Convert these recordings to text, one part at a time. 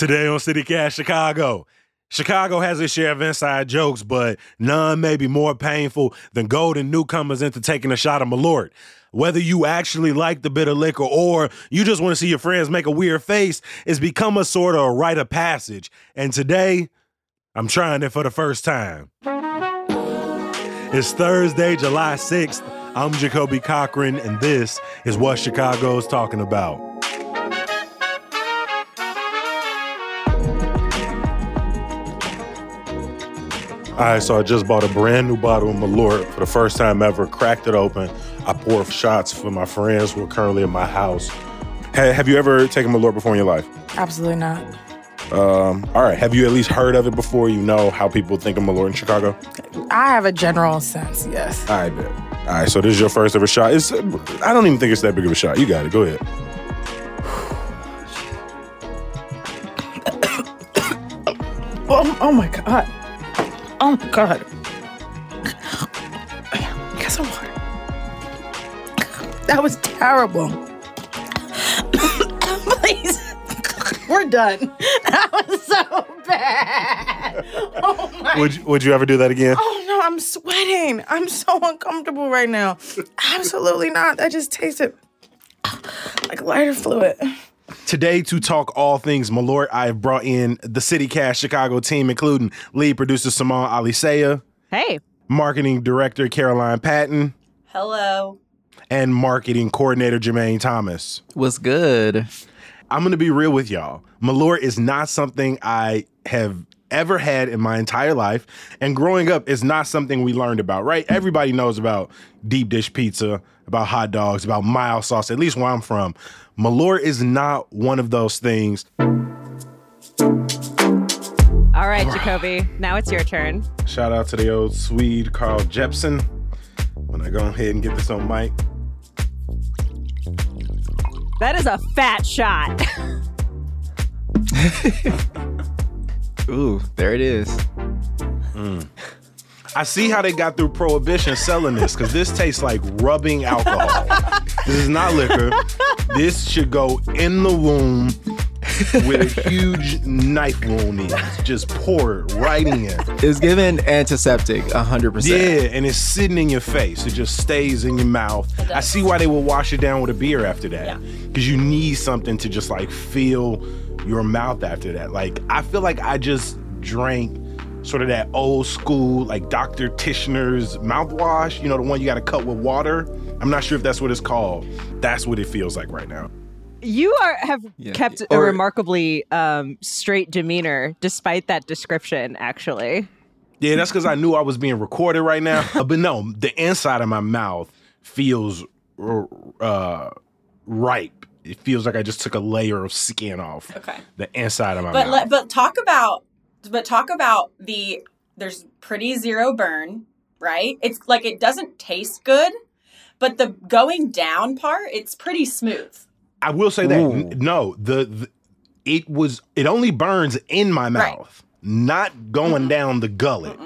Today on CityCast Chicago. Chicago has its share of inside jokes, but none may be more painful than golden newcomers into taking a shot of Malort. Whether you actually like the bitter liquor or you just want to see your friends make a weird face, it's become a sort of a rite of passage. And today, I'm trying it for the first time. It's Thursday, July 6th. I'm Jacoby Cochran, and this is what Chicago's talking about. All right, so I just bought a brand new bottle of Malort for the first time ever, cracked it open. I pour shots for my friends who are currently in my house. Ha- have you ever taken Malort before in your life? Absolutely not. Um, all right, have you at least heard of it before? You know how people think of Malort in Chicago? I have a general sense, yes. All right, bet. All right, so this is your first ever shot. It's, I don't even think it's that big of a shot. You got it. Go ahead. Oh, oh my god. Oh my god. Get some water. That was terrible. Please. We're done. That was so bad. Oh my Would you, would you ever do that again? Oh no, I'm sweating. I'm so uncomfortable right now. Absolutely not. That just tasted like lighter fluid. Today, to talk all things Malort, I have brought in the City Cast Chicago team, including lead producer Simone Alicea, Hey. marketing director Caroline Patton, Hello. and marketing coordinator Jermaine Thomas. What's good? I'm going to be real with y'all. Malort is not something I have ever had in my entire life. And growing up is not something we learned about, right? Everybody knows about deep dish pizza, about hot dogs, about mild sauce, at least where I'm from. Malort is not one of those things. All right, Jacoby. Now it's your turn. Shout out to the old Swede Carl Jeppson. When I go ahead and get this on mic. That is a fat shot. Ooh, there it is. Mm. I see how they got through prohibition selling this because this tastes like rubbing alcohol. this is not liquor. This should go in the womb with a huge knife wound in. it. Just pour it right in. It's given antiseptic, 100%. Yeah, and it's sitting in your face. It just stays in your mouth. I see why they would wash it down with a beer after that. Because you need something to just like fill your mouth after that. Like, I feel like I just drank sort of that old school, like Dr. Tichenor's mouthwash, you know, the one you got to cut with water. I'm not sure if that's what it's called. That's what it feels like right now. You are have Yeah, kept a remarkably um, straight demeanor despite that description, actually. Yeah, that's because I knew I was being recorded right now. Uh, but no, the inside of my mouth feels uh, ripe. It feels like I just took a layer of skin off Okay. the inside of my But mouth. let, but talk about but talk about the there's pretty zero burn, right? It's like it doesn't taste good, but the going down part, it's pretty smooth. I will say that Ooh. no, the, the it was it only burns in my Right. mouth, not going down the gullet.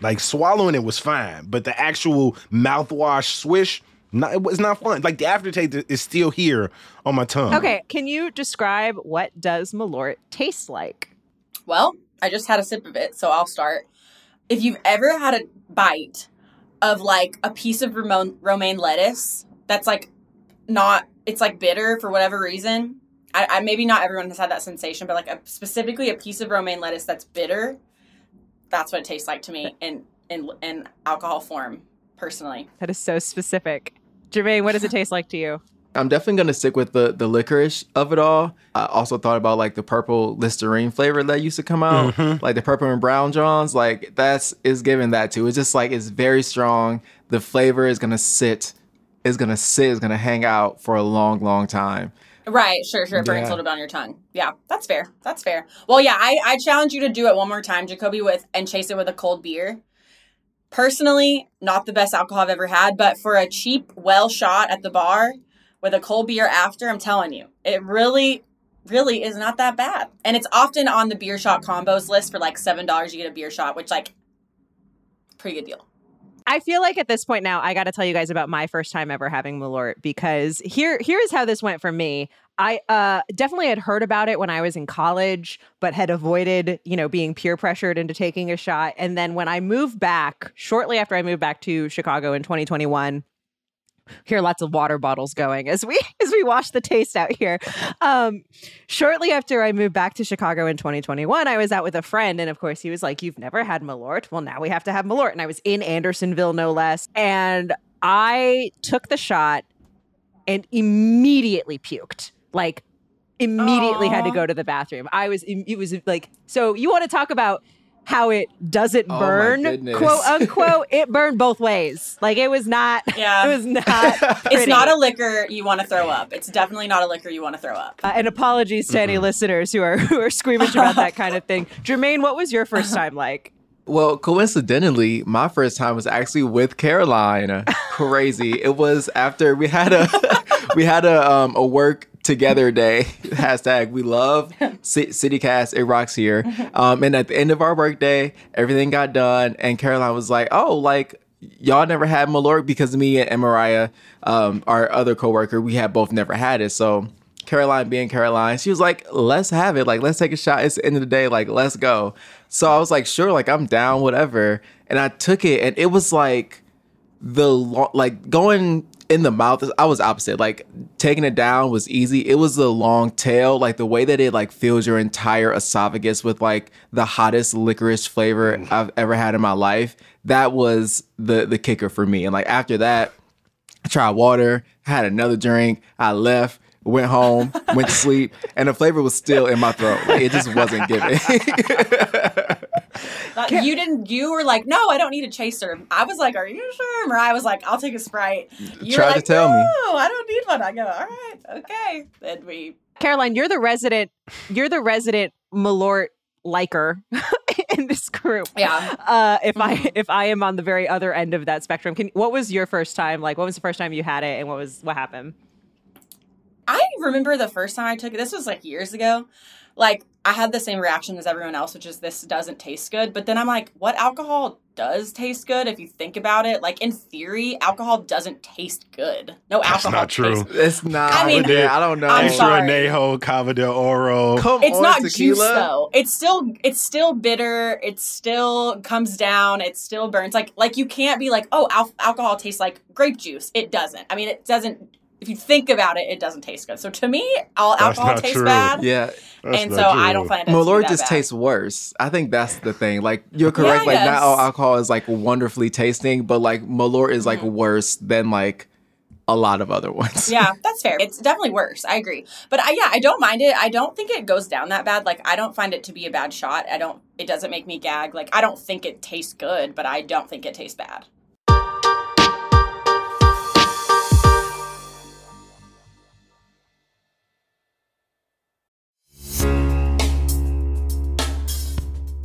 Like swallowing it was fine, but the actual mouthwash swish, not, it was not fun. Like the aftertaste is still here on my tongue. Okay, can you describe what does Malort taste like? Well, I just had a sip of it, so I'll start. If you've ever had a bite of like a piece of romaine, lettuce that's like not, it's like bitter for whatever reason. I, I maybe not everyone has had that sensation, but like a, specifically a piece of romaine lettuce that's bitter. That's what it tastes like to me in in in alcohol form, personally. That is so specific. Jermaine, what does it taste like to you? I'm definitely gonna stick with the the licorice of it all. I also thought about like the purple Listerine flavor that used to come out, mm-hmm. like the purple and brown Johns. Like that's is given that too. It's just like it's very strong. The flavor is gonna sit, is gonna sit, is gonna hang out for a long, long time. Right, sure, sure. It burns Yeah. a little bit on your tongue. Yeah, that's fair. That's fair. Well, yeah, I, I challenge you to do it one more time, Jacoby, with and chase it with a cold beer. Personally, not the best alcohol I've ever had, but for a cheap, well shot at the bar with a cold beer after, I'm telling you, it really, really is not that bad. And it's often on the beer shot combos list for like seven dollars. You get a beer shot, which like pretty good deal. I feel like at this point now, I got to tell you guys about my first time ever having Malort because here, here's how this went for me. I uh, definitely had heard about it when I was in college, but had avoided, you know, being peer pressured into taking a shot. And then when I moved back, shortly after I moved back to Chicago in 2021, hear lots of water bottles going as we as we wash the taste out here. Um, shortly after I moved back to Chicago in 2021, I was out with a friend, and of course he was like, "You've never had Malort? Well, now we have to have Malort." And I was in Andersonville, no less, and I took the shot and immediately puked. Like immediately had to go to the bathroom. I was it was like so you want to talk about how it doesn't Oh burn, goodness. quote unquote. it burned both ways. Like it was not. Yeah. it was not. It's not a liquor you want to throw up. It's definitely not a liquor you want to throw up. Uh, and apologies to any listeners who are who are squeamish about that kind of thing. Jermaine, what was your first time like? Well, coincidentally, my first time was actually with Caroline. Crazy. it was after we had a we had a um a work together day. Hashtag we love C- CityCast. It rocks here. Um, and at the end of our workday everything got done, and Caroline was like, "Oh, like." Y'all never had Malort because me and Mariah, um, our other coworker, we had both never had it. So Caroline being Caroline, she was like, let's have it. Like, let's take a shot. It's the end of the day. Like, let's go. So I was like, sure, like I'm down, whatever. And I took it and it was like the like going in the mouth I was opposite. Like taking it down was easy. It was the long tail, like the way that it like fills your entire esophagus with like the hottest licorice flavor I've ever had in my life. That was the the kicker for me. And like after that, I tried water, had another drink, I left, went home, went to sleep, and the flavor was still in my throat. Like, it just wasn't giving. Like, you didn't. You were like, no, I don't need a chaser. I was like, are you sure? Mariah was like, I'll take a sprite. You Tried were to like, tell me. no, I don't need one. I go, all right, okay. Then we. Caroline, you're the resident. You're the resident Malort liker in this group. Yeah. Uh, if I Mhm. if I am on the very other end of that spectrum, can what was your first time like? What was the first time you had it, and what was what happened? I remember the first time I took it. This was like years ago. Like I had the same reaction as everyone else, which is this doesn't taste good. But then I'm like, what alcohol does taste good? If you think about it, like in theory, alcohol doesn't taste good. No That's alcohol. not true. tastes- it's not. I mean- man, I don't know. I'm Extra sorry. Anejo, Cava de Oro. Come It's on, not tequila. juice though. It's still it's still bitter. It still comes down. It still burns. Like like you can't be like, oh, al- alcohol tastes like grape juice. It doesn't. I mean, it doesn't. If you think about it, it doesn't taste good. So to me, all That's alcohol tastes true. bad. Yeah, That's and so not I don't find it. to Malort that just bad. tastes worse. I think that's the thing. Like you're correct. Yeah, like not all alcohol is like wonderfully tasting, but like Malort is like Mhm. worse than like a lot of other ones. yeah, that's fair. It's definitely worse. I agree. But I, yeah, I don't mind it. I don't think it goes down that bad. Like I don't find it to be a bad shot. I don't. It doesn't make me gag. Like I don't think it tastes good, but I don't think it tastes bad.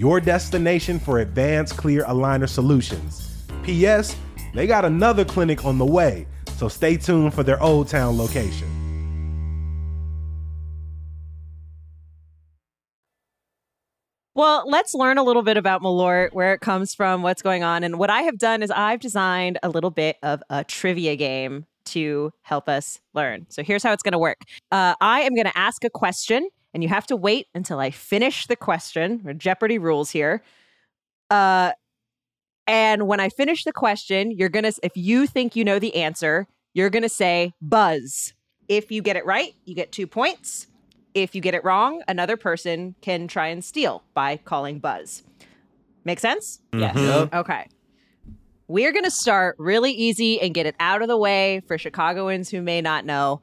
your destination for advanced clear aligner solutions. P.S. They got another clinic on the way, so stay tuned for their Old Town location. Well, let's learn a little bit about Malort, where it comes from, what's going on. And what I have done is I've designed a little bit of a trivia game to help us learn. So here's how it's going to work uh, I am going to ask a question, and you have to wait until I finish the question. Or Jeopardy rules here. Uh, and when I finish the question, you're going to, if you think you know the answer, you're going to say buzz. If you get it right, you get two points. If you get it wrong, another person can try and steal by calling buzz. Make sense? Yes. Yep. Okay. We're going to start really easy and get it out of the way for Chicagoans who may not know.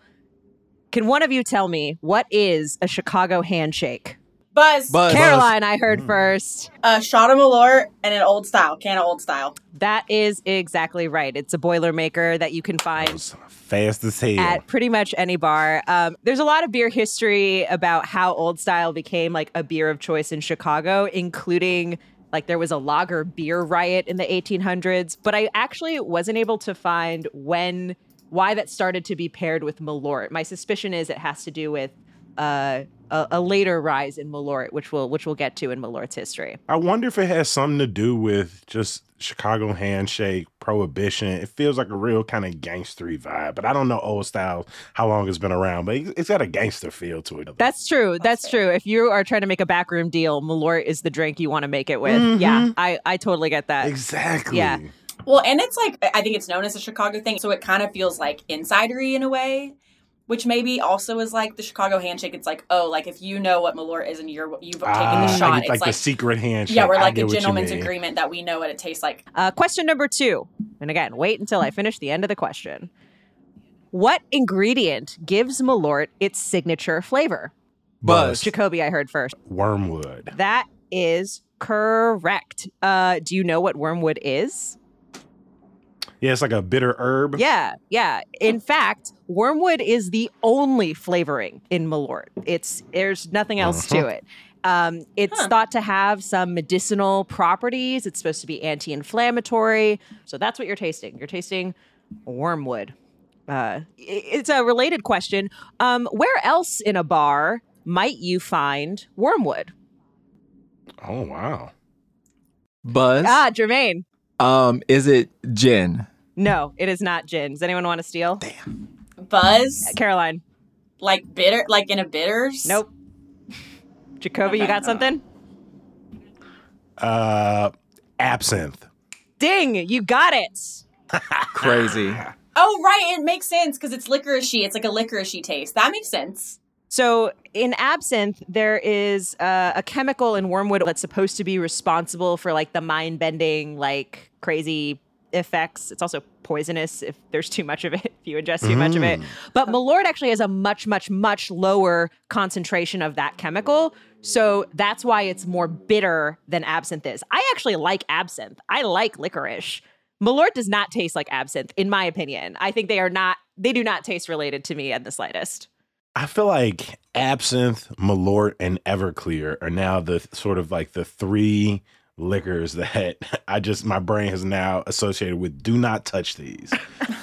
Can one of you tell me what is a Chicago handshake? Buzz. Buzz. Caroline, I heard first. A shot of Malort and an old style, can of old style. That is exactly right. It's a Boilermaker that you can find Fast as hell. at pretty much any bar. Um, there's a lot of beer history about how Old Style became like a beer of choice in Chicago, including like there was a lager beer riot in the 1800s. But I actually wasn't able to find when why that started to be paired with Malort. My suspicion is it has to do with uh, a, a later rise in Malort, which we'll which we'll get to in Malort's history. I wonder if it has something to do with just Chicago handshake, prohibition. It feels like a real kind of gangstery vibe, but I don't know old style how long it's been around, but it- it's got a gangster feel to it. That's true. That's true. If you are trying to make a backroom deal, Malort is the drink you want to make it with. Yeah, I, I totally get that. exactly. Yeah. Well, and it's like I think it's known as a Chicago thing, so it kind of feels like insidery in a way, which maybe also is like the Chicago handshake. It's like, oh, like if you know what Malort is and you're you've taken Ah, the shot, like, it's like like, the secret handshake. yeah, we're like a gentleman's agreement that we know what it tastes like. Uh, question number two. And again, wait until I finish the end of the question. What ingredient gives Malort its signature flavor? Buzz. Jacoby, I heard first. Wormwood. That is correct. Uh, do you know what wormwood is? Yeah, it's like a bitter herb. Yeah, yeah. In fact, wormwood is the only flavoring in Malort. It's there's nothing else to it. Um, it's Huh. thought to have some medicinal properties. It's supposed to be anti-inflammatory. So that's what you're tasting. You're tasting wormwood. Uh, it's a related question. Um, where else in a bar might you find wormwood? Oh wow. Buzz. Ah, Jermaine. Um, is it gin? No, it is not gin. Does anyone want to steal? Damn. Buzz, Caroline. like bitter, like in a bitters. Nope. Jacoby, you got something? Uh, absinthe. Ding, you got it. Crazy. Oh, right, it makes sense because it's licoricey. It's like a licoricey taste. That makes sense. So, in absinthe, there is uh, a chemical in wormwood that's supposed to be responsible for like the mind bending, like crazy effects. It's also poisonous if there's too much of it, if you ingest too much of it. But Malort actually has a much, much, much lower concentration of that chemical. So that's why it's more bitter than absinthe is. I actually like absinthe. I like licorice. Malort does not taste like absinthe, in my opinion. I think they are not, they do not taste related to me in the slightest. I feel like absinthe, Malort, and Everclear are now the sort of like the three liquors that I just my brain has now associated with. Do not touch these.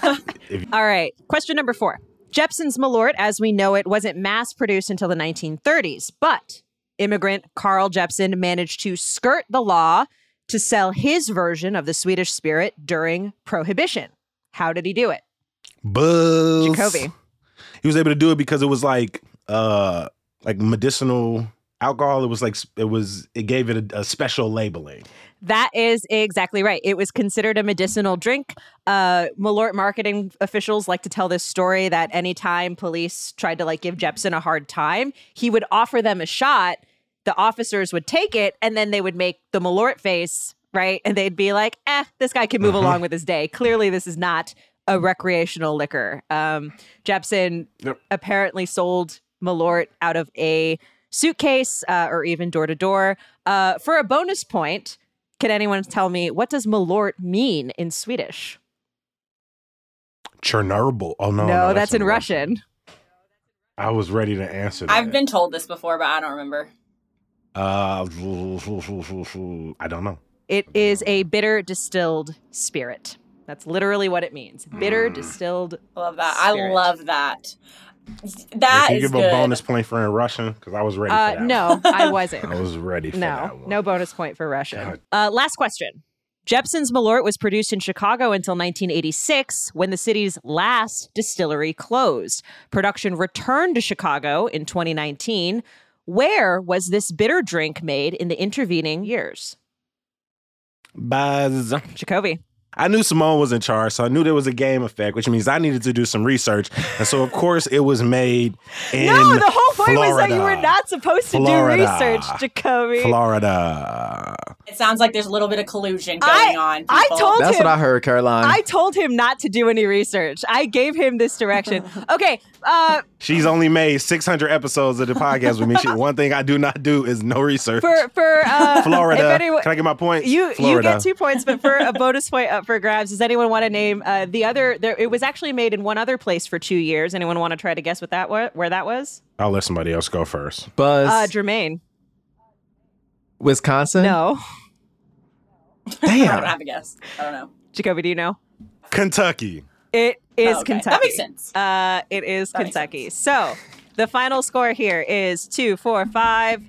All right. Question number four. Jeppson's Malort, as we know it, wasn't mass produced until the 1930s, but immigrant Carl Jeppson managed to skirt the law to sell his version of the Swedish spirit during Prohibition. How did he do it? Buzz. Jacoby. He was able to do it because it was like uh like medicinal alcohol. It was like it was it gave it a, a special labeling. That is exactly right. It was considered a medicinal drink. Uh, Malort marketing officials like to tell this story that anytime police tried to like give Jeppson a hard time, he would offer them a shot. The officers would take it, and then they would make the Malort face, right? And they'd be like, "Eh, this guy can move along with his day. Clearly, this is not a recreational liquor." Um, Jeppson Yep. apparently sold Malort out of a suitcase uh, or even door to door. Uh, For a bonus point, can anyone tell me what does Malort mean in Swedish? Chernobyl. Oh no, no, that's, in Russian. I was ready to answer that. I've been told this before, but I don't remember. Uh, I don't know. It is a bitter distilled spirit. That's literally what it means. Bitter Mm. distilled. Love that. Spirit. I love that. That Can is you give good. a bonus point for in Russian? Because I was ready Uh, for that. no, I wasn't. I was ready for that No, one. no bonus point for Russian. Uh, last question. Jeppson's Malort was produced in Chicago until 1986 when the city's last distillery closed. Production returned to Chicago in 2019. Where was this bitter drink made in the intervening years? Buzz. Jacoby. I knew Simone was in charge, so I knew there was a game effect, which means I needed to do some research. And so, of course, it was made in no, the whole point was that you were not supposed to Florida. do research, Jacoby. Florida. It sounds like there's a little bit of collusion I- going on. I people. told That's him. what I heard, Caroline. I told him not to do any research. I gave him this direction. Okay, uh, She's only made 600 episodes of the podcast with me. She, one thing I do not do is no research. for for uh, Florida. Anyone, Can I get my points? you you get two points, but for a bonus point up for grabs, does anyone want to name uh, the other? There, it was actually made in one other place for two years. Anyone want to try to guess what that was? Where that was? I'll let somebody else go first. Buzz, Uh, Jermaine. Wisconsin. No, Damn. I don't have a guess. I don't know. Jacoby, do you know? Kentucky. It is Oh, okay. Kentucky. That makes sense. Uh, it is That Kentucky. So the final score here is two, four, five,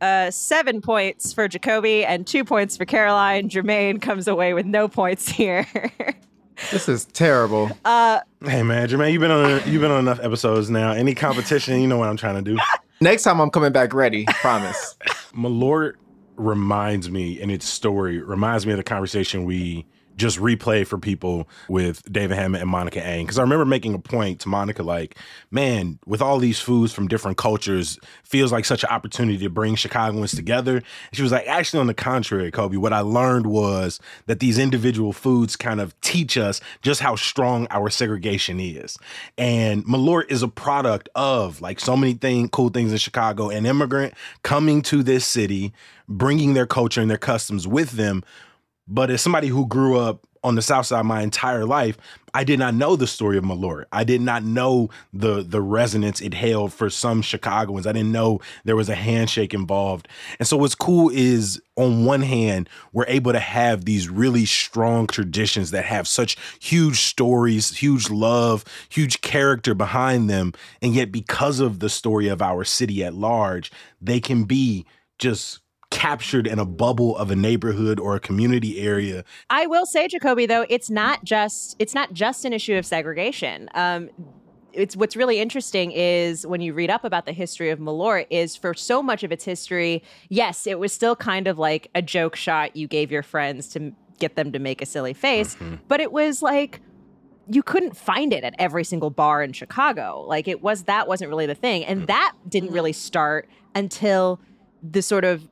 uh, seven points for Jacoby and two points for Caroline. Jermaine comes away with no points here. This is terrible. uh, Hey man, Jermaine, you've been on you've been on enough episodes now. Any competition, you know what I'm trying to do. Next time I'm coming back ready. Promise. Malort reminds me, and its story reminds me of the conversation we just replay for people with David Hammond and Monica Eng. Because I remember making a point to Monica, like, man, with all these foods from different cultures, feels like such an opportunity to bring Chicagoans together. And she was like, actually, on the contrary, Kobe, what I learned was that these individual foods kind of teach us just how strong our segregation is. And Malort is a product of like so many thing, cool things in Chicago, an immigrant coming to this city, bringing their culture and their customs with them. But as somebody who grew up on the South Side my entire life, I did not know the story of Malort. I did not know the the resonance it held for some Chicagoans. I didn't know there was a handshake involved. And so what's cool is on one hand, we're able to have these really strong traditions that have such huge stories, huge love, huge character behind them. And yet because of the story of our city at large, they can be just captured in a bubble of a neighborhood or a community area I will say, Jacoby, though, it's not just it's not just an issue of segregation. Um, it's what's really interesting is when you read up about the history of Malort is for so much of its history, yes, it was still kind of like a joke shot you gave your friends to get them to make a silly face, but it was like you couldn't find it at every single bar in Chicago. Like it was that wasn't really the thing. And that didn't really start until the sort of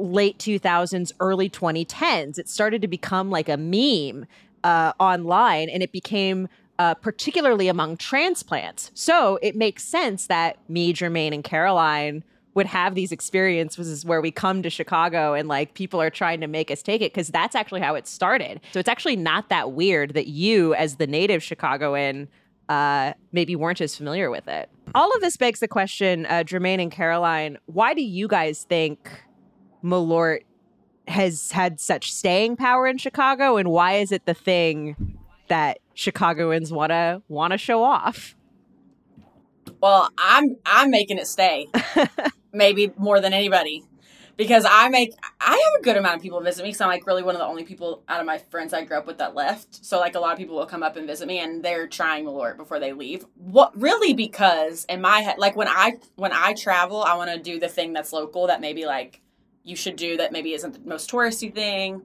late 2000s, early 2010s. It started to become like a meme uh, online and it became uh, particularly among transplants. So it makes sense that me, Jermaine, and Caroline would have these experiences where we come to Chicago and like people are trying to make us take it because that's actually how it started. So it's actually not that weird that you, as the native Chicagoan, uh, maybe weren't as familiar with it. All of this begs the question, uh, Jermaine and Caroline, why do you guys think Malort has had such staying power in Chicago, and why is it the thing that Chicagoans want to want to show off? Well, I'm I'm making it stay. Maybe more than anybody. Because I make I have a good amount of people visit me because I'm like really one of the only people out of my friends I grew up with that left. So like a lot of people will come up and visit me and they're trying Malort before they leave. What really because in my head like when I when I travel, I want to do the thing that's local that maybe like you should do that maybe isn't the most touristy thing.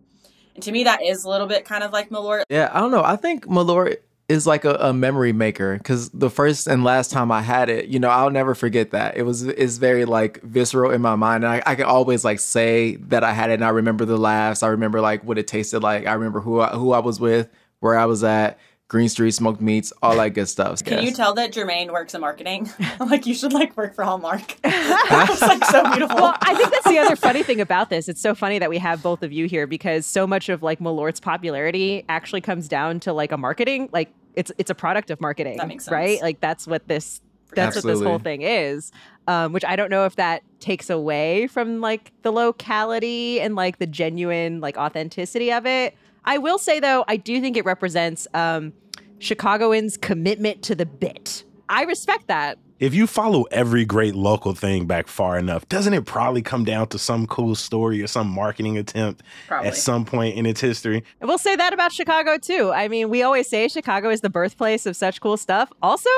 And to me that is a little bit kind of like Malort. Yeah, I don't know. I think Malort is like a, a memory maker because the first and last time I had it, you know, I'll never forget that. It was it's very like visceral in my mind, and I, I can always like say that I had it, and I remember the laughs. I remember like what it tasted like. I remember who I, who I was with, where I was at, Green Street smoked meats, all that good stuff. Can you tell that Jermaine works in marketing? like you should like work for Hallmark. it's like so beautiful. Well, I think that's the other funny thing about this. It's so funny that we have both of you here because so much of like Malort's popularity actually comes down to like a marketing, like it's it's a product of marketing. That makes sense. right? Like that's what this That's what this whole thing is. Um, which I don't know if that takes away from like the locality and like the genuine like authenticity of it. I will say though, I do think it represents um, Chicagoans' commitment to the bit. I respect that. If you follow every great local thing back far enough, doesn't it probably come down to some cool story or some marketing attempt Probably. at some point in its history? And we'll say that about Chicago too. I mean, we always say Chicago is the birthplace of such cool stuff. Also,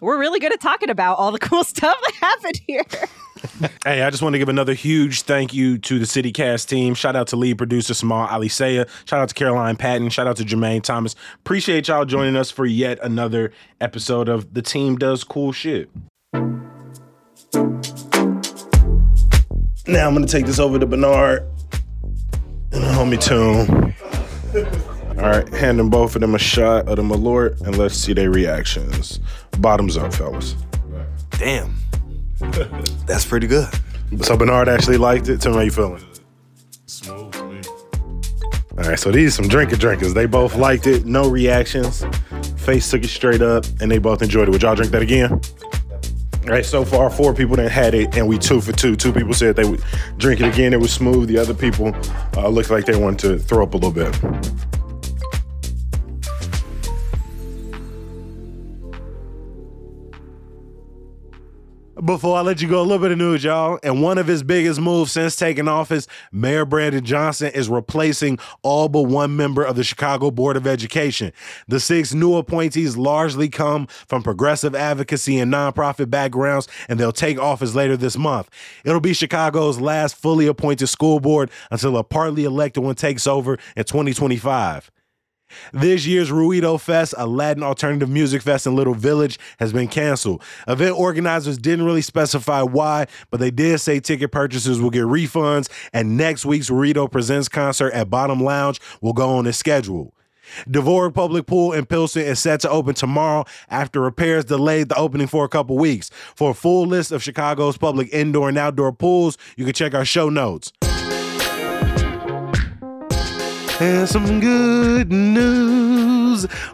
we're really good at talking about all the cool stuff that happened here. Hey, I just want to give another huge thank you to the City Cast team. Shout out to lead producer Simone Alicea. Shout out to Caroline Patton. Shout out to Jermaine Thomas. Appreciate y'all joining us for yet another episode of The Team Does Cool Shit. Now I'm going to take this over to Bernard and the homie Tune. All right, hand them both of them a shot of the Malort and let's see their reactions. Bottoms up, fellas. Damn. That's pretty good. So Bernard actually liked it. Tell me how you feeling. Smooth. All right, so these some drinker drinkers. They both liked it. No reactions. Face took it straight up, and they both enjoyed it. Would y'all drink that again? All right, so far four people that had it, and we two for two. Two people said they would drink it again. It was smooth. The other people uh, looked like they wanted to throw up a little bit. Before I let you go, a little bit of news, y'all. And one of his biggest moves since taking office, Mayor Brandon Johnson is replacing all but one member of the Chicago Board of Education. The six new appointees largely come from progressive advocacy and nonprofit backgrounds, and they'll take office later this month. It'll be Chicago's last fully appointed school board until a partly elected one takes over in 2025. This year's Ruido Fest, a Latin alternative music fest in Little Village, has been canceled. Event organizers didn't really specify why, but they did say ticket purchasers will get refunds, and next week's Ruido Presents concert at Bottom Lounge will go on as scheduled. Dvorak Public Pool in Pilsen is set to open tomorrow after repairs delayed the opening for a couple weeks. For a full list of Chicago's public indoor and outdoor pools, you can check our show notes. And some good news.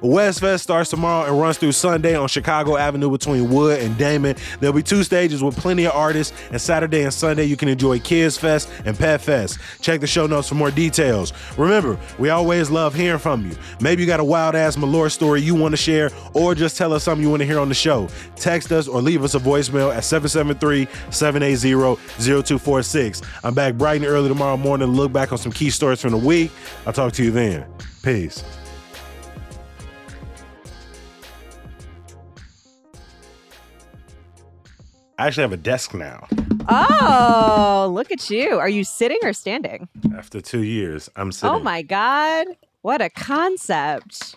Westfest starts tomorrow and runs through Sunday on Chicago Avenue between Wood and Damen. There'll be two stages with plenty of artists, and Saturday and Sunday you can enjoy Kids Fest and Pet Fest. Check the show notes for more details. Remember, we always love hearing from you. Maybe you got a wild ass Malort story you want to share, or just tell us something you want to hear on the show. Text us or leave us a voicemail at 773 780 0246. I'm back bright and early tomorrow morning to look back on some key stories from the week. I'll talk to you then. Peace. I actually have a desk now. Oh, look at you. Are you sitting or standing? After two years, I'm oh sitting. Oh my God. What a concept.